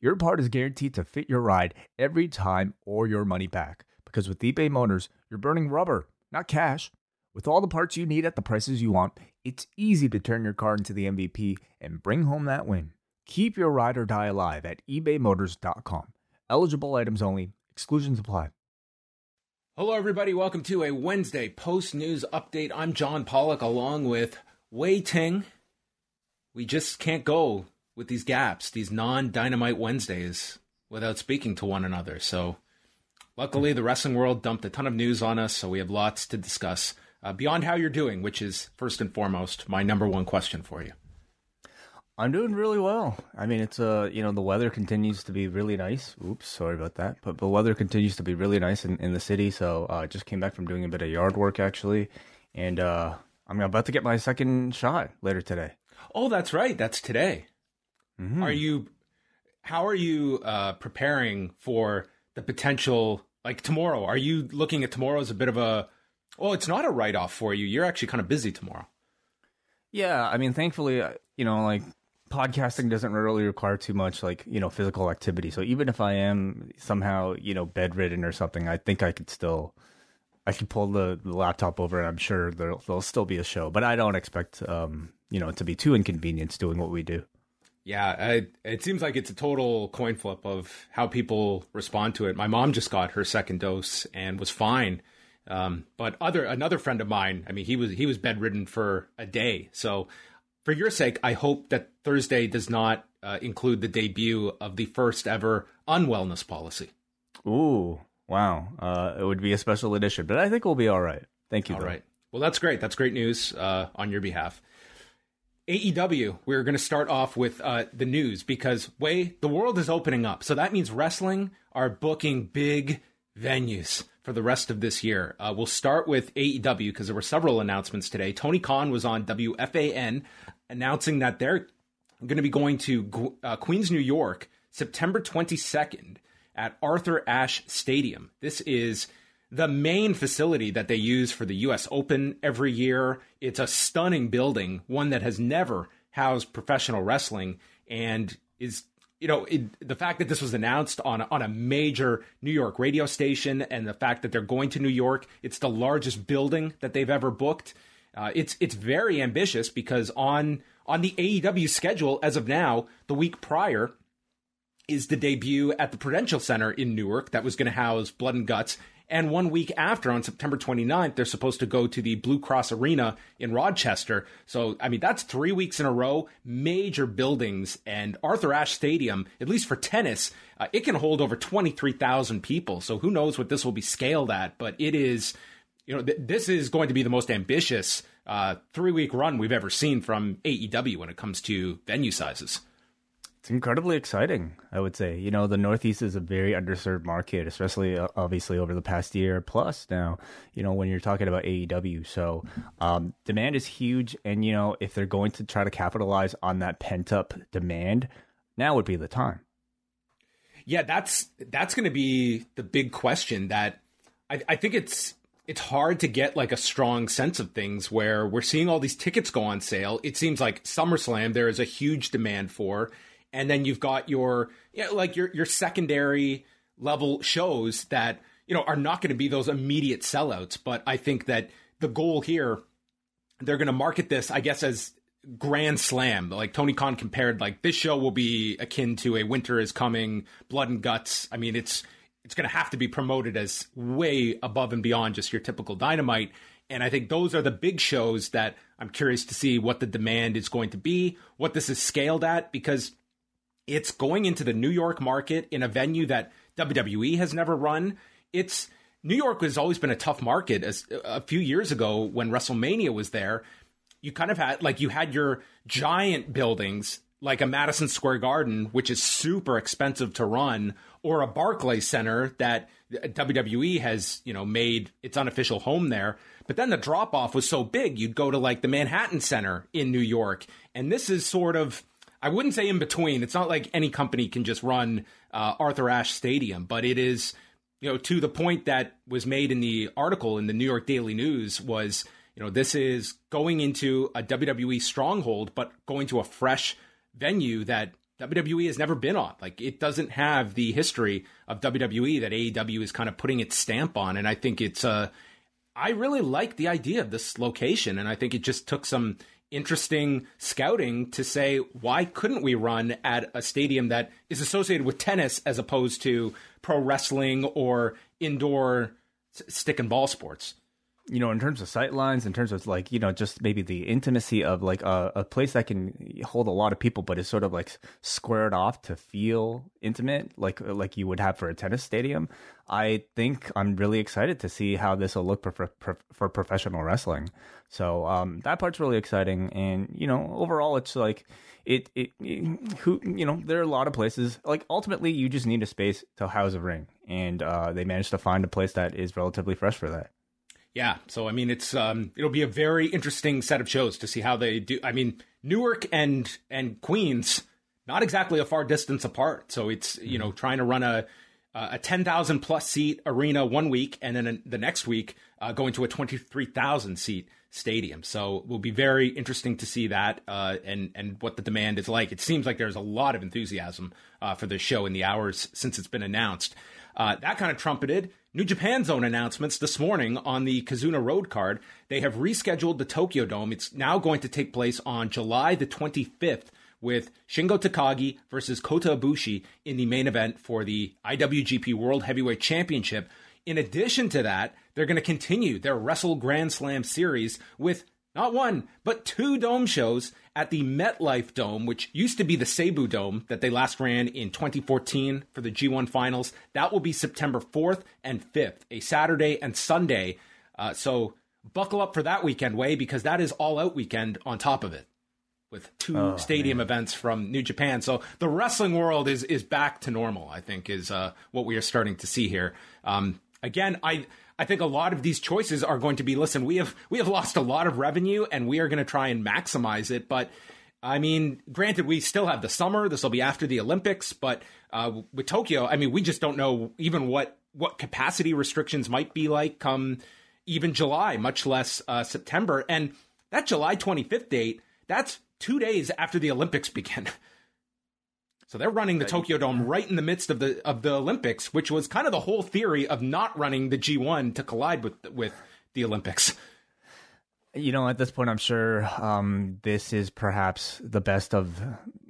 your part is guaranteed to fit your ride every time or your money back. Because with eBay Motors, you're burning rubber, not cash. With all the parts you need at the prices you want, it's easy to turn your car into the MVP and bring home that win. Keep your ride or die alive at ebaymotors.com. Eligible items only, exclusions apply. Hello, everybody. Welcome to a Wednesday post news update. I'm John Pollock along with Wai Ting. We just can't go with these gaps, these non dynamite Wednesdays, without speaking to one another. So Luckily, the wrestling world dumped a ton of news on us, so we have lots to discuss uh, beyond how you're doing, which is first and foremost my number one question for you. I'm doing really well. I mean, it's uh, you know, the weather continues to be really nice. Oops, sorry about that. But the weather continues to be really nice in, in the city. So I uh, just came back from doing a bit of yard work actually, and uh, I'm about to get my second shot later today. Oh, that's right. That's today. Mm-hmm. Are you? How are you uh, preparing for the potential like tomorrow? Are you looking at tomorrow as a bit of a well, it's not a write off for you. You're actually kind of busy tomorrow. Yeah, I mean, thankfully, uh, you know, like podcasting doesn't really require too much like you know physical activity. So even if I am somehow you know bedridden or something, I think I could still I could pull the, the laptop over, and I'm sure there'll, there'll still be a show. But I don't expect um you know to be too inconvenienced doing what we do. Yeah, I, it seems like it's a total coin flip of how people respond to it. My mom just got her second dose and was fine. Um, but other another friend of mine, I mean, he was he was bedridden for a day. So, for your sake, I hope that Thursday does not uh, include the debut of the first ever unwellness policy. Ooh, wow! Uh, it would be a special edition, but I think we'll be all right. Thank you. All though. right. Well, that's great. That's great news uh, on your behalf. AEW, we're going to start off with uh, the news because, way, the world is opening up. So that means wrestling are booking big venues for the rest of this year. Uh, we'll start with AEW because there were several announcements today. Tony Khan was on WFAN announcing that they're going to be going to uh, Queens, New York, September 22nd at Arthur Ashe Stadium. This is the main facility that they use for the US Open every year. It's a stunning building, one that has never housed professional wrestling and is you know it, the fact that this was announced on on a major New York radio station and the fact that they're going to New York, it's the largest building that they've ever booked. Uh, it's it's very ambitious because on on the AEW schedule as of now, the week prior is the debut at the Prudential Center in Newark that was going to house Blood and Guts and one week after, on September 29th, they're supposed to go to the Blue Cross Arena in Rochester. So, I mean, that's three weeks in a row, major buildings. And Arthur Ashe Stadium, at least for tennis, uh, it can hold over 23,000 people. So, who knows what this will be scaled at? But it is, you know, th- this is going to be the most ambitious uh, three week run we've ever seen from AEW when it comes to venue sizes it's incredibly exciting. I would say, you know, the Northeast is a very underserved market, especially uh, obviously over the past year plus. Now, you know, when you're talking about AEW, so um, demand is huge, and you know, if they're going to try to capitalize on that pent up demand, now would be the time. Yeah, that's that's going to be the big question. That I, I think it's it's hard to get like a strong sense of things where we're seeing all these tickets go on sale. It seems like SummerSlam there is a huge demand for and then you've got your you know, like your your secondary level shows that you know are not going to be those immediate sellouts. But I think that the goal here, they're going to market this, I guess, as grand slam. Like Tony Khan compared, like this show will be akin to a Winter is Coming, Blood and Guts. I mean, it's it's going to have to be promoted as way above and beyond just your typical Dynamite. And I think those are the big shows that I'm curious to see what the demand is going to be, what this is scaled at, because it's going into the New York market in a venue that WWE has never run. It's New York has always been a tough market. As a few years ago when WrestleMania was there, you kind of had like you had your giant buildings like a Madison Square Garden, which is super expensive to run, or a Barclays Center that WWE has, you know, made its unofficial home there. But then the drop off was so big, you'd go to like the Manhattan Center in New York. And this is sort of, I wouldn't say in between. It's not like any company can just run uh, Arthur Ashe Stadium, but it is, you know, to the point that was made in the article in the New York Daily News was, you know, this is going into a WWE stronghold, but going to a fresh venue that WWE has never been on. Like it doesn't have the history of WWE that AEW is kind of putting its stamp on. And I think it's uh I really like the idea of this location. And I think it just took some interesting scouting to say why couldn't we run at a stadium that is associated with tennis as opposed to pro wrestling or indoor stick and ball sports you know, in terms of sight lines, in terms of like, you know, just maybe the intimacy of like a, a, place that can hold a lot of people, but is sort of like squared off to feel intimate, like like you would have for a tennis stadium. I think I'm really excited to see how this will look for for, for professional wrestling. So um, that part's really exciting, and you know, overall, it's like it, it, it who you know, there are a lot of places. Like ultimately, you just need a space to house a ring, and uh, they managed to find a place that is relatively fresh for that. Yeah, so I mean, it's um, it'll be a very interesting set of shows to see how they do. I mean, Newark and and Queens, not exactly a far distance apart. So it's you know trying to run a a ten thousand plus seat arena one week, and then the next week uh, going to a twenty three thousand seat stadium. So it will be very interesting to see that uh, and and what the demand is like. It seems like there's a lot of enthusiasm uh, for this show in the hours since it's been announced. Uh, that kind of trumpeted New Japan's own announcements this morning on the Kizuna Road card. They have rescheduled the Tokyo Dome. It's now going to take place on July the 25th with Shingo Takagi versus Kota Ibushi in the main event for the IWGP World Heavyweight Championship. In addition to that, they're going to continue their Wrestle Grand Slam series with not one, but two dome shows at the MetLife Dome, which used to be the Seibu Dome that they last ran in 2014 for the G1 finals. That will be September 4th and 5th, a Saturday and Sunday. Uh, so buckle up for that weekend, Wai, because that is all out weekend on top of it with two oh, stadium man. events from New Japan. So the wrestling world is is back to normal. I think is uh, what we are starting to see here. Um, again, I I think a lot of these choices are going to be listen, we have we have lost a lot of revenue and we are going to try and maximize it, but I mean, granted, we still have the summer. This will be after the Olympics, but uh, with Tokyo, I mean, we just don't know even what what capacity restrictions might be like come even July, much less uh, September. And that July 25th date, that's two days after the Olympics begin. So they're running the Tokyo Dome right in the midst of the of the Olympics, which was kind of the whole theory of not running the G1 to collide with with the Olympics. You know, at this point, I'm sure um, this is perhaps the best of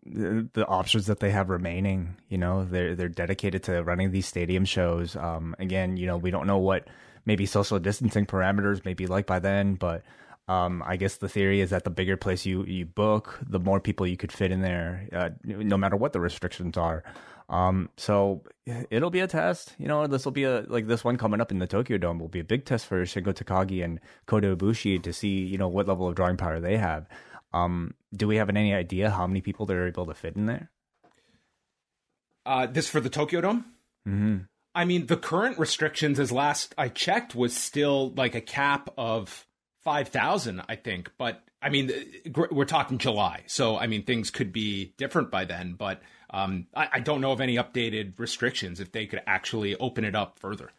the, the, options that they have remaining. You know, they're they're dedicated to running these stadium shows. Um, again, you know, we don't know what maybe social distancing parameters may be like by then, but um, I guess the theory is that the bigger place you, you book, the more people you could fit in there, uh, no matter what the restrictions are. Um, so it'll be a test. You know, this will be a like this one coming up in the Tokyo Dome will be a big test for Shingo Takagi and Kota Ibushi to see you know what level of drawing power they have. Um, do we have any idea how many people they're able to fit in there? Uh, this for the Tokyo Dome. Mm-hmm. I mean, the current restrictions, as last I checked, was still like a cap of 5,000, I think. But I mean, we're talking July. So, I mean, things could be different by then. But um, I, I, don't know of any updated restrictions if they could actually open it up further.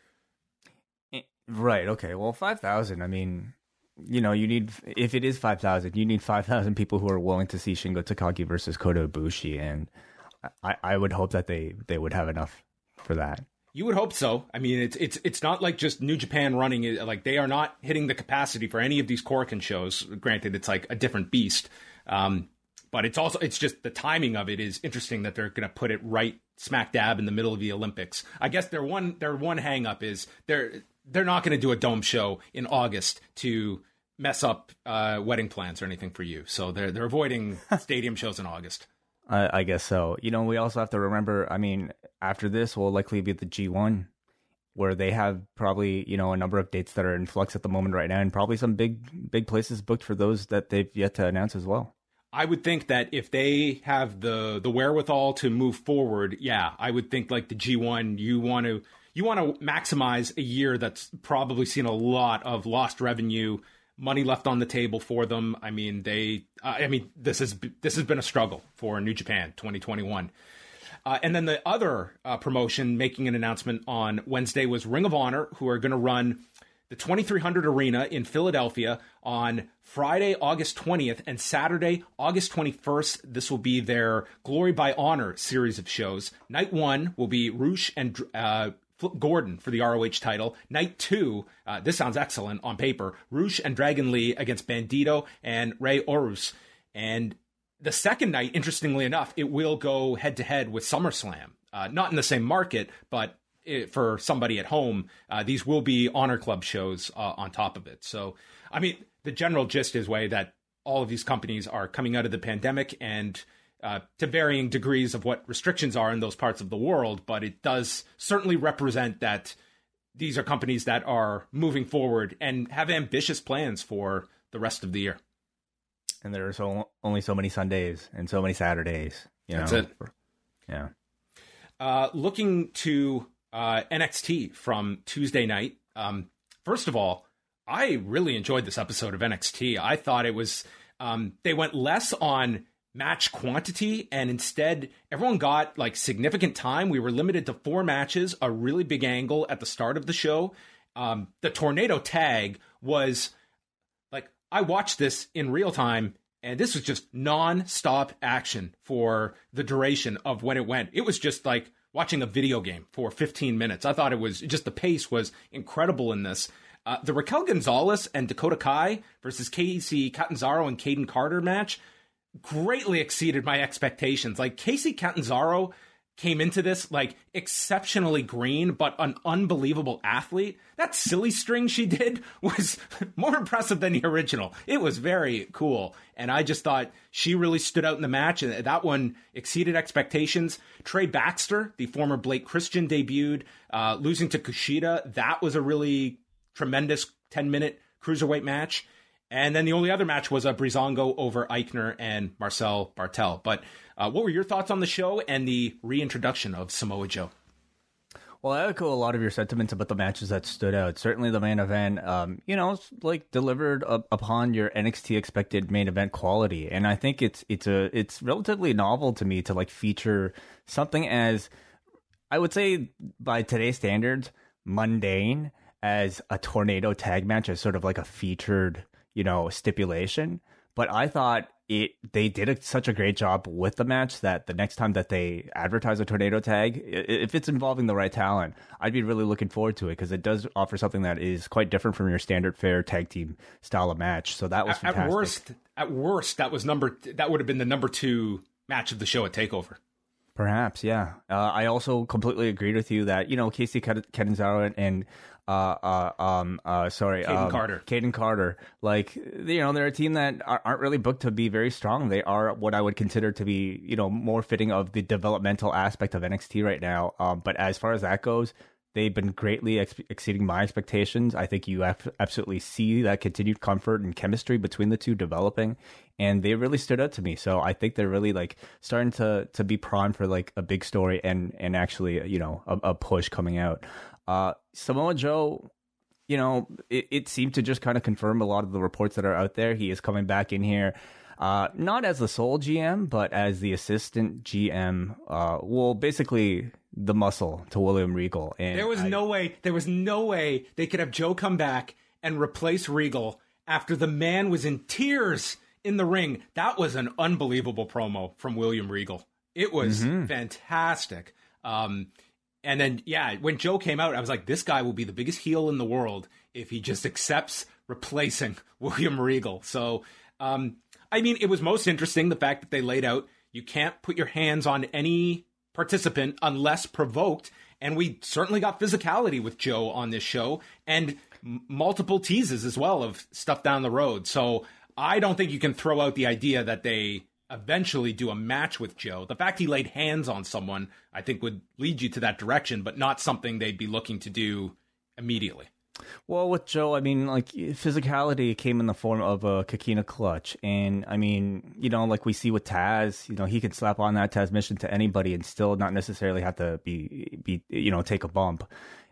Eh, right. Okay. Well, 5,000, I mean, you know, you need, if it is 5,000, you need 5,000 people who are willing to see Shingo Takagi versus Kota Ibushi. And I, I would hope that they, they would have enough for that. You would hope so. I mean, it's it's it's not like just New Japan running it. Like they are not hitting the capacity for any of these Korakuen shows. Granted, it's like a different beast. Um, but it's also it's just the timing of it is interesting that they're going to put it right smack dab in the middle of the Olympics. I guess their one their one hang up is they're they're not going to do a dome show in August to mess up uh, wedding plans or anything for you. So they're they're avoiding stadium shows in August. I, I guess so. You know, we also have to remember. I mean, after this will likely be the G1, where they have probably you know a number of dates that are in flux at the moment right now, and probably some big big places booked for those that they've yet to announce as well. I would think that if they have the the wherewithal to move forward, yeah, I would think like the G1, you want to you want to maximize a year that's probably seen a lot of lost revenue, money left on the table for them. I mean, they uh, I mean, this is this has been a struggle for New Japan 2021. Uh, and then the other uh, promotion making an announcement on Wednesday was Ring of Honor, who are going to run the 2300 Arena in Philadelphia on Friday, August 20th, and Saturday, August 21st. This will be their Glory by Honor series of shows. Night one will be Rush and uh, Gordon for the ROH title. Night two, uh, this sounds excellent on paper. Rush and Dragon Lee against Bandito and Rey Horus. And the second night, interestingly enough, it will go head to head with SummerSlam. Uh, not in the same market, but it, for somebody at home, uh, these will be Honor Club shows uh, on top of it. So, I mean, the general gist is way that all of these companies are coming out of the pandemic and uh, to varying degrees of what restrictions are in those parts of the world, but it does certainly represent that these are companies that are moving forward and have ambitious plans for the rest of the year. And there are so only so many Sundays and so many Saturdays. You That's know? it. Yeah. Uh, looking to uh, NXT from Tuesday night. Um, first of all, I really enjoyed this episode of NXT. I thought it was um, they went less on match quantity and instead everyone got like significant time. We were limited to four matches, a really big angle at the start of the show. Um, the tornado tag was I watched this in real time and this was just non-stop action for the duration of when it went. It was just like watching a video game for 15 minutes. I thought it was just the pace was incredible in this. Uh, the Raquel Gonzalez and Dakota Kai versus Kacy Catanzaro and Kayden Carter match greatly exceeded my expectations. Like Kacy Catanzaro came into this like exceptionally green, but an unbelievable athlete. That silly string she did was more impressive than the original. It was very cool. And I just thought she really stood out in the match. And that one exceeded expectations. Trey Baxter, the former Blake Christian, debuted, uh, losing to Kushida. That was a really tremendous 10 minute cruiserweight match. And then the only other match was a Breezango over Aichner and Marcel Barthel. But uh, what were your thoughts on the show and the reintroduction of Samoa Joe? Well, I echo a lot of your sentiments about the matches that stood out. Certainly, the main event, um, you know, like delivered up upon your NXT expected main event quality, and I think it's it's a it's relatively novel to me to like feature something as I would say by today's standards mundane as a tornado tag match as sort of like a featured you know stipulation. But I thought it they did a, such a great job with the match that the next time that they advertise a tornado tag, if it's involving the right talent, I'd be really looking forward to it because it does offer something that is quite different from your standard fair tag team style of match. So that was at, at worst. At worst, that was number that would have been the number two match of the show at Takeover. Perhaps, yeah. Uh, I also completely agreed with you that you know Kacy Catanzaro and uh, uh, um, uh, sorry, Kayden um, Carter. Kayden Carter. Like, you know, they're a team that aren't really booked to be very strong. They are what I would consider to be, you know, more fitting of the developmental aspect of NXT right now. Um, but as far as that goes, they've been greatly ex- exceeding my expectations. I think you absolutely see that continued comfort and chemistry between the two developing, and they really stood out to me. So I think they're really like starting to to be primed for like a big story and and actually you know a, a push coming out. Uh, Samoa Joe, you know, it, it seemed to just kind of confirm a lot of the reports that are out there. He is coming back in here. Uh, not as the sole GM, but as the assistant GM. Uh, well, basically the muscle to William Regal. And there was I, no way, there was no way they could have Joe come back and replace Regal after the man was in tears in the ring. That was an unbelievable promo from William Regal. It was mm-hmm. fantastic. Um, and then, yeah, when Joe came out, I was like, this guy will be the biggest heel in the world if he just accepts replacing William Regal. So, um, I mean, it was most interesting the fact that they laid out you can't put your hands on any participant unless provoked. And we certainly got physicality with Joe on this show and m- multiple teases as well of stuff down the road. So I don't think you can throw out the idea that they eventually do a match with Joe. The fact he laid hands on someone, I think, would lead you to that direction, but not something they'd be looking to do immediately. Well, with Joe, I mean, like physicality came in the form of a Coquina clutch, and I mean, you know, like we see with Taz, you know, he can slap on that Tazmission to anybody and still not necessarily have to be be you know take a bump,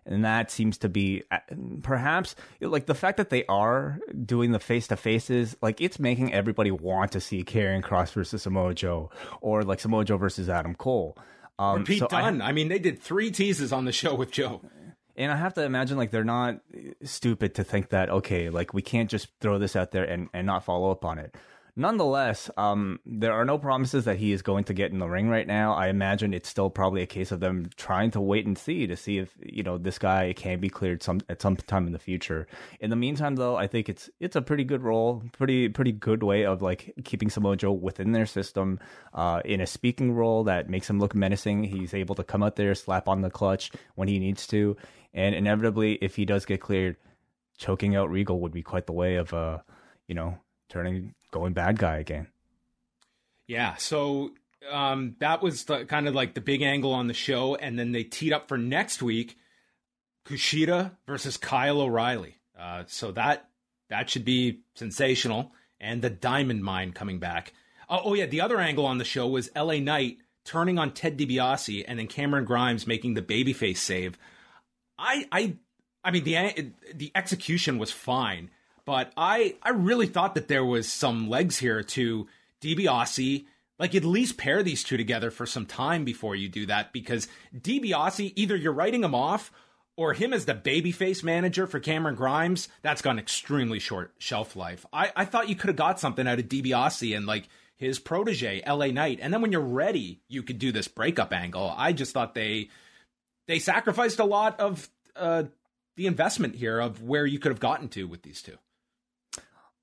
and that seems to be uh, perhaps like the fact that they are doing the face to faces, like it's making everybody want to see Karrion Cross versus Samoa Joe or like Samoa Joe versus Adam Cole. Um, or Pete so Dunne. I, I mean, they did three teases on the show with Joe. And I have to imagine like they're not stupid to think that okay, like we can't just throw this out there and, and not follow up on it. Nonetheless, um, there are no promises that he is going to get in the ring right now. I imagine it's still probably a case of them trying to wait and see to see if you know this guy can be cleared some at some time in the future. In the meantime, though, I think it's it's a pretty good role, pretty pretty good way of like keeping Samoa Joe within their system uh, in a speaking role that makes him look menacing. He's able to come out there, slap on the clutch when he needs to, and inevitably, if he does get cleared, choking out Regal would be quite the way of uh, you know turning going bad guy again. Yeah, so um, that was the, kind of like the big angle on the show, and then they teed up for next week Kushida versus Kyle O'Reilly. Uh, so that that should be sensational, and the Diamond Mine coming back. Oh, oh yeah, the other angle on the show was L.A. Knight turning on Ted DiBiase, and then Cameron Grimes making the babyface save. I I I mean the the execution was fine but I I really thought that there was some legs here to DiBiase. Like at least pair these two together for some time before you do that because DiBiase either you're writing him off or him as the babyface manager for Cameron Grimes, that's got an extremely short shelf life. I, I thought you could have got something out of DiBiase and like his protege, LA Knight. And then when you're ready, you could do this breakup angle. I just thought they they sacrificed a lot of uh, the investment here of where you could have gotten to with these two.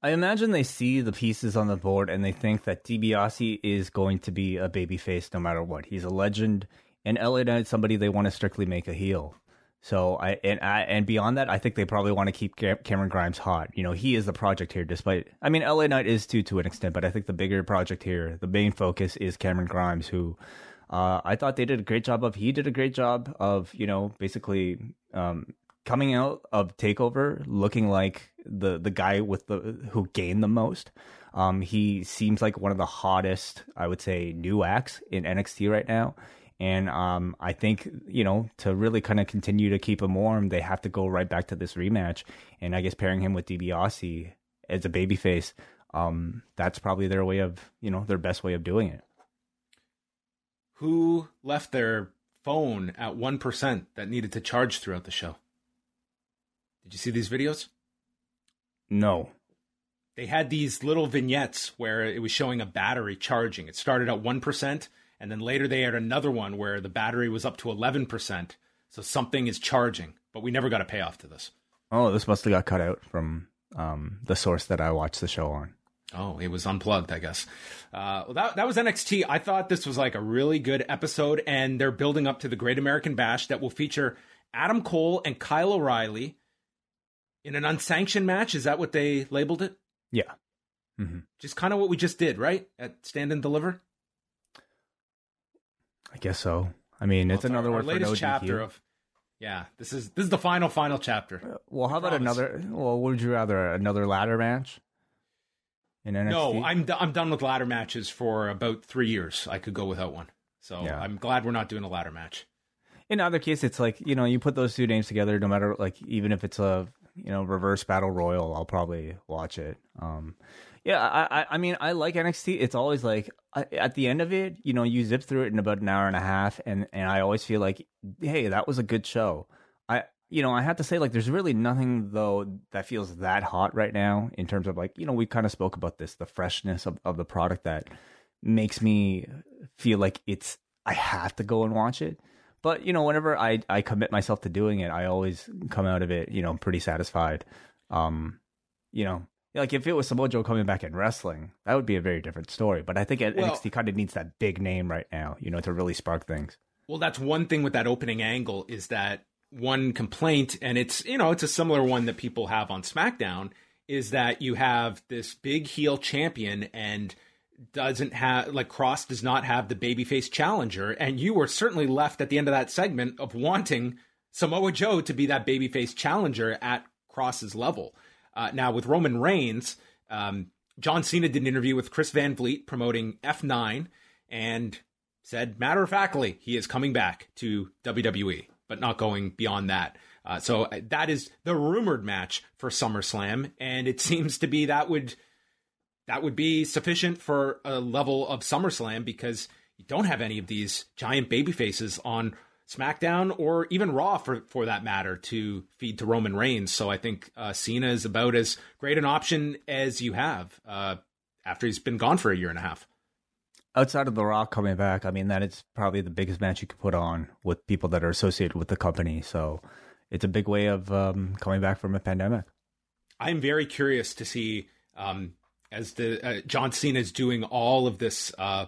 I imagine they see the pieces on the board and they think that DiBiase is going to be a babyface no matter what. He's a legend, and LA Knight somebody they want to strictly make a heel. So I and I and beyond that, I think they probably want to keep Cameron Grimes hot. You know, he is the project here. Despite, I mean, LA Knight is too to an extent, but I think the bigger project here, the main focus is Cameron Grimes, who uh, I thought they did a great job of. He did a great job of, you know, basically um, coming out of Takeover looking like the the guy with the who gained the most. Um, he seems like one of the hottest, I would say, new acts in NXT right now. And um, I think you know to really kind of continue to keep him warm, they have to go right back to this rematch. And I guess pairing him with DiBiase as a babyface, um, that's probably their way of you know their best way of doing it. Who left their phone at one percent that needed to charge throughout the show? Did you see these videos? No. They had these little vignettes where it was showing a battery charging. It started at 1%, and then later they had another one where the battery was up to 11%. So something is charging, but we never got a payoff to this. Oh, this must have got cut out from um, the source that I watched the show on. Oh, it was unplugged, I guess. Uh, well, that that was NXT. I thought this was like a really good episode, and they're building up to the Great American Bash that will feature Adam Cole and Kyle O'Reilly in an unsanctioned match. Is that what they labeled it? Yeah. Mm-hmm. Just kind of what we just did, right? At Stand and Deliver. I guess so. I mean, well, it's, it's, another our, our latest chapter of. Yeah, this is this is the final final chapter. Uh, well, how about another? Well, would you rather another ladder match? In NXT? No, I'm d- I'm done with ladder matches for about three years. I could go without one. So yeah. I'm glad we're not doing a ladder match. In other case, it's like you know you put those two names together, no matter like even if it's a you know reverse battle royal i'll probably watch it. Um yeah i i mean i like nxt it's always like at the end of it you know you zip through it in about an hour and a half and and i always feel like hey that was a good show. I you know i have to say like there's really nothing though that feels that hot right now in terms of like you know we kind of spoke about this the freshness of, of the product that makes me feel like it's i have to go and watch it but you know, whenever I I commit myself to doing it, I always come out of it, you know, pretty satisfied. Um, you know, like if it was Samoa Joe coming back in wrestling, that would be a very different story. But I think well, NXT kind of needs that big name right now, you know, to really spark things. Well, that's one thing with that opening angle is that one complaint, and it's you know it's a similar one that people have on SmackDown, is that you have this big heel champion and doesn't have like Cross does not have the babyface challenger, and you were certainly left at the end of that segment of wanting Samoa Joe to be that babyface challenger at Cross's level. Uh, now with Roman Reigns, um, John Cena did an interview with Chris Van Vliet promoting F9 and said matter of factly he is coming back to WWE, but not going beyond that. Uh, so uh, that is the rumored match for SummerSlam, and it seems to be that would that would be sufficient for a level of SummerSlam because you don't have any of these giant baby faces on SmackDown or even Raw for for that matter to feed to Roman Reigns. So I think uh, Cena is about as great an option as you have uh, after he's been gone for a year and a half. Outside of The Rock coming back, I mean that is probably the biggest match you could put on with people that are associated with the company. So it's a big way of um, coming back from a pandemic. I'm very curious to see um, as the uh, John Cena is doing all of this uh,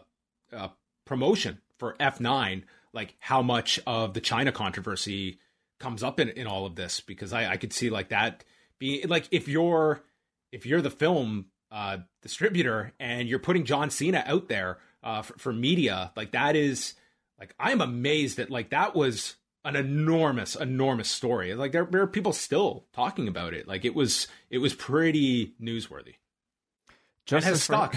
uh, promotion for F9 like how much of the China controversy comes up in, in all of this? Because I, I could see like that being like if you're if you're the film uh, distributor and you're putting John Cena out there uh, for, for media like that is like I'm amazed that like that was an enormous enormous story. Like there, there are people still talking about it. Like it was it was pretty newsworthy justice has stuck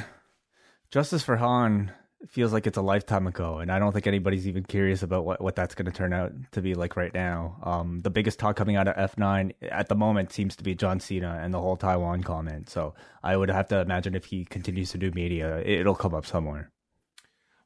justice for Han feels like it's a lifetime ago, and I don't think anybody's even curious about what, what that's going to turn out to be like right now. Um, the biggest talk coming out of F9 at the moment seems to be John Cena and the whole Taiwan comment. So I would have to imagine if he continues to do media, it'll come up somewhere.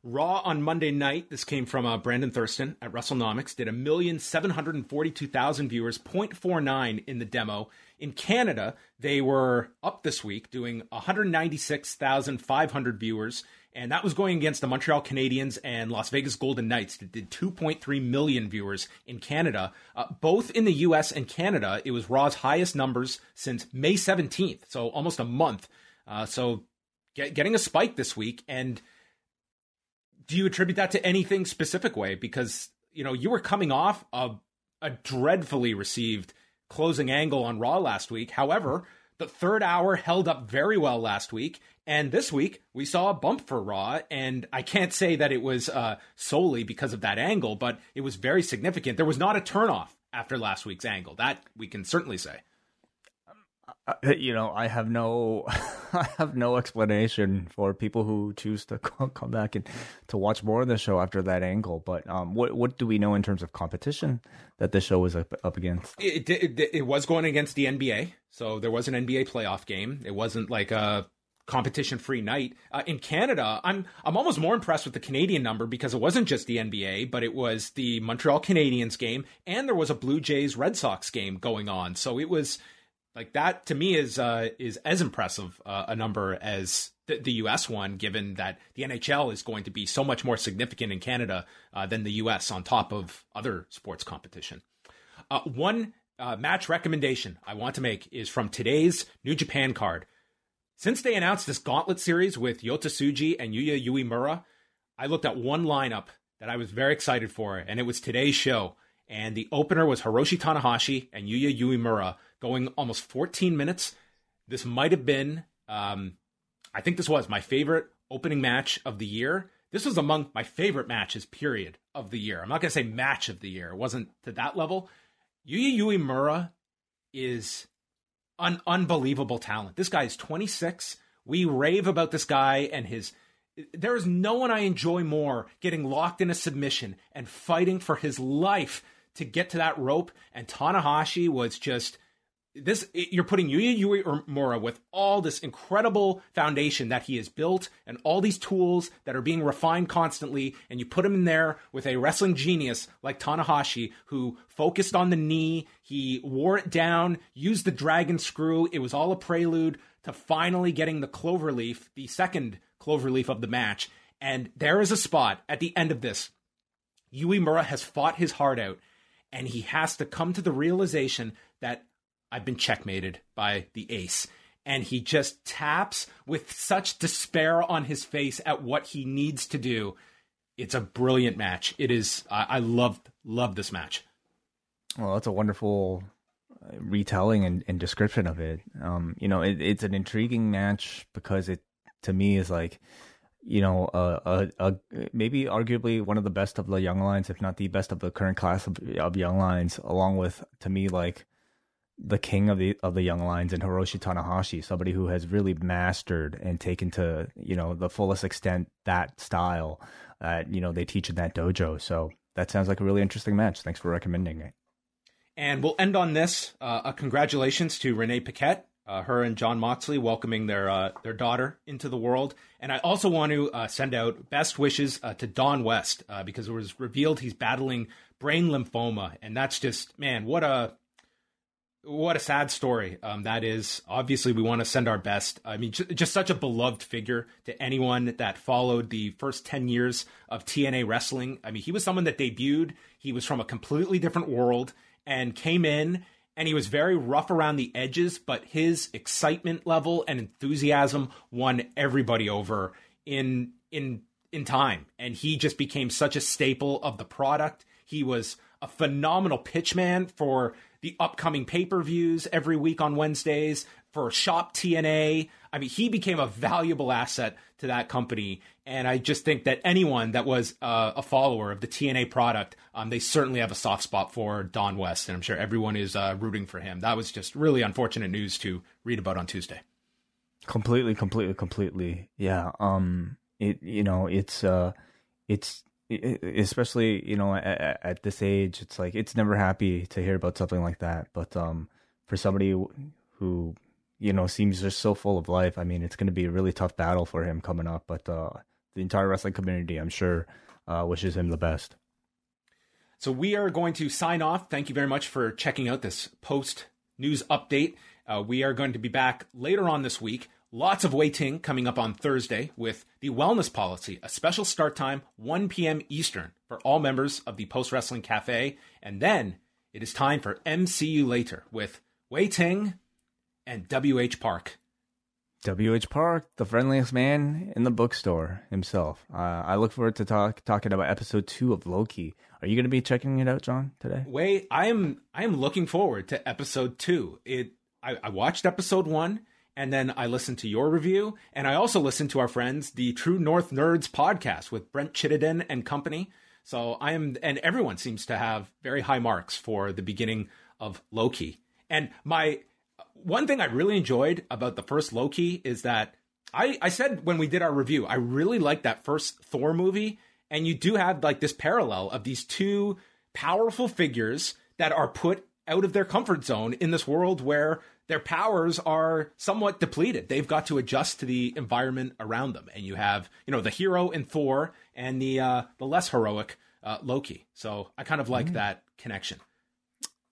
Raw on Monday night. This came from uh, Brandon Thurston at WrestleNomics. Did a million seven hundred and forty-two thousand viewers, 0.49 in the demo. In Canada, they were up this week, doing one hundred ninety-six thousand five hundred viewers and that was going against the Montreal Canadiens and Las Vegas Golden Knights that did 2.3 million viewers in Canada. Uh, both in the US and Canada, it was Raw's highest numbers since May 17th, so almost a month. Uh, so get, getting a spike this week. And do you attribute that to anything specific way? Because, you know, you were coming off a, a dreadfully received closing angle on Raw last week. However, the third hour held up very well last week, and this week, we saw a bump for Raw, and I can't say that it was uh, solely because of that angle, but it was very significant. There was not a turnoff after last week's angle. That we can certainly say. You know, I have no, I have no explanation for people who choose to come back and to watch more of the show after that angle. But um, what what do we know in terms of competition that the show was up, up against? It, it, it was going against the NBA, so there was an NBA playoff game. It wasn't like a competition free night. Uh, in Canada, I'm I'm almost more impressed with the Canadian number because it wasn't just the NBA, but it was the Montreal Canadiens game and there was a Blue Jays Red Sox game going on. So it was like that to me is uh, is as impressive uh, a number as the, U.S. one, given that the NHL is going to be so much more significant in Canada uh, than the U.S. on top of other sports competition. Uh, one uh, match recommendation I want to make is from today's New Japan card. Since they announced this Gauntlet series with Yota Tsuji and Yuya Uemura, I looked at one lineup that I was very excited for, and it was today's show. And the opener was Hiroshi Tanahashi and Yuya Uemura going almost 14 minutes. This might have been, um, I think this was my favorite opening match of the year. This was among my favorite matches, period, of the year. I'm not going to say match of the year. It wasn't to that level. Yuya Uemura is an unbelievable talent. This guy is 26. We rave about this guy and his. There is no one I enjoy more getting locked in a submission and fighting for his life to get to that rope. And Tanahashi was just this you're putting Yuya Uemura with all this incredible foundation that he has built and all these tools that are being refined constantly and you put him in there with a wrestling genius like Tanahashi who focused on the knee. He wore it down used the dragon screw. It was all a prelude to finally getting the cloverleaf the second cloverleaf of the match. And there is a spot at the end of this. Yuya Uemura has fought his heart out and he has to come to the realization that I've been checkmated by the ace. And he just taps with such despair on his face at what he needs to do. It's a brilliant match. It is. I, I love love this match. Well, that's a wonderful uh, retelling and, and description of it. Um, you know, it, it's an intriguing match because it to me is like you know, a, a, a, maybe arguably one of the best of the young lions, if not the best of the current class of, of young lions, along with to me like the king of the of the young lions and Hiroshi Tanahashi, somebody who has really mastered and taken to you know the fullest extent that style that you know they teach in that dojo. So that sounds like a really interesting match. Thanks for recommending it. And we'll end on this. Uh, congratulations to Renee Paquette uh, her and Jon Moxley welcoming their uh, their daughter into the world. And I also want to uh, send out best wishes uh, to Don West because it was revealed he's battling brain lymphoma, and that's just man, what a what a sad story um, that is. Obviously, we want to send our best. I mean, j- just such a beloved figure to anyone that followed the first 10 years of TNA wrestling. I mean, he was someone that debuted, he was from a completely different world and came in and he was very rough around the edges, but his excitement level and enthusiasm won everybody over in in in time. And he just became such a staple of the product. He was a phenomenal pitchman for the upcoming pay-per-views every week on Wednesdays for Shop TNA. I mean, he became a valuable asset to that company. And I just think that anyone that was uh, a follower of the TNA product, um, they certainly have a soft spot for Don West. And I'm sure everyone is uh, rooting for him. That was just really unfortunate news to read about on Tuesday. Completely, completely, completely. Yeah. Um, it, you know, it's, uh, it's, especially you know at, at, this age it's like it's never happy to hear about something like that but um for somebody who you know, seems just so full of life. I mean, it's going to be a really tough battle for him coming up, but uh, the entire wrestling community, I'm sure, uh, wishes him the best. So we are going to sign off. Thank you very much for checking out this post news update. Uh, we are going to be back later on this week. Lots of waiting coming up on Thursday with the Wellness Policy, a special start time, 1 p.m. Eastern, for all members of the Post Wrestling Cafe. And then it is time for MCU Later with Wai Ting and W.H. Park. W.H. Park, the friendliest man in the bookstore himself. Uh, I look forward to talk, talking about episode two of Loki. Are you going to be checking it out, John, today? Wait, I am. I am looking forward to episode two. It. I, I watched episode one, and then I listened to your review, and I also listened to our friends, the True North Nerds podcast with Brent Chittenden and company. So I am, and everyone seems to have very high marks for the beginning of Loki. And my one thing I really enjoyed about the first Loki is that I, I said when we did our review, I really liked that first Thor movie. And you do have like this parallel of these two powerful figures that are put out of their comfort zone in this world where their powers are somewhat depleted. They've got to adjust to the environment around them. And you have, you know, the hero in Thor and the uh, the less heroic uh, Loki. So I kind of like mm-hmm. that connection.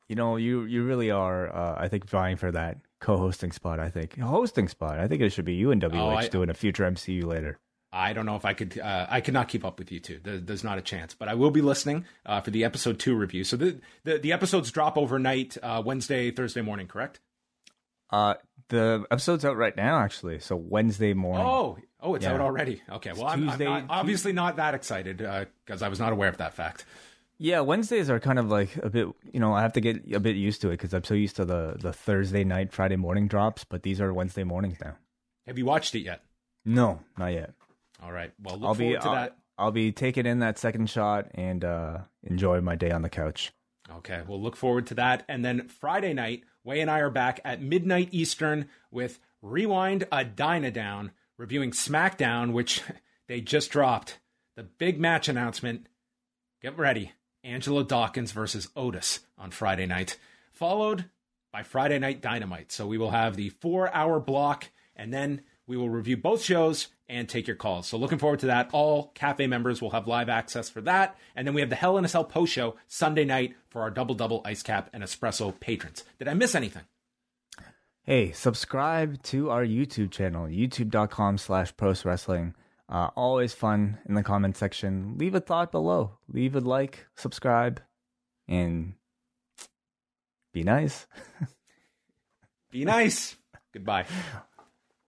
You know, you you really are. Uh, I think vying for that co-hosting spot. I think hosting spot. I think it should be you and WH oh, I, doing a future MCU later. I don't know if I could. Uh, I could not keep up with you two. There, there's not a chance. But I will be listening uh, for the episode two review. So the the, the episodes drop overnight, uh, Wednesday, Thursday morning. Correct? Uh, the episode's out right now, actually. So Wednesday morning. Oh, oh, it's yeah. out already. Okay. Well, I'm, Tuesday, I'm not, obviously not that excited because uh, I was not aware of that fact. Yeah, Wednesdays are kind of like a bit, you know, I have to get a bit used to it because I'm so used to the the Thursday night, Friday morning drops, but these are Wednesday mornings now. Have you watched it yet? No, not yet. All right. Well, I'll be, to I'll, that. I'll be taking in that second shot and uh, enjoy my day on the couch. Okay, we'll look forward to that. And then Friday night, Wai and I are back at midnight Eastern with Rewind a Dyna Down, reviewing SmackDown, which they just dropped. The big match announcement. Get ready. Angelo Dawkins versus Otis on Friday night, followed by Friday Night Dynamite. So we will have the four hour block, and then we will review both shows and take your calls. So looking forward to that. All cafe members will have live access for that. And then we have the Hell in a Cell post show Sunday night for our double double ice cap and espresso patrons. Did I miss anything? Hey, subscribe to our YouTube channel, youtube.com slash post wrestling. Uh, always fun in the comment section. Leave a thought below. Leave a like, subscribe, and be nice. be nice. Goodbye.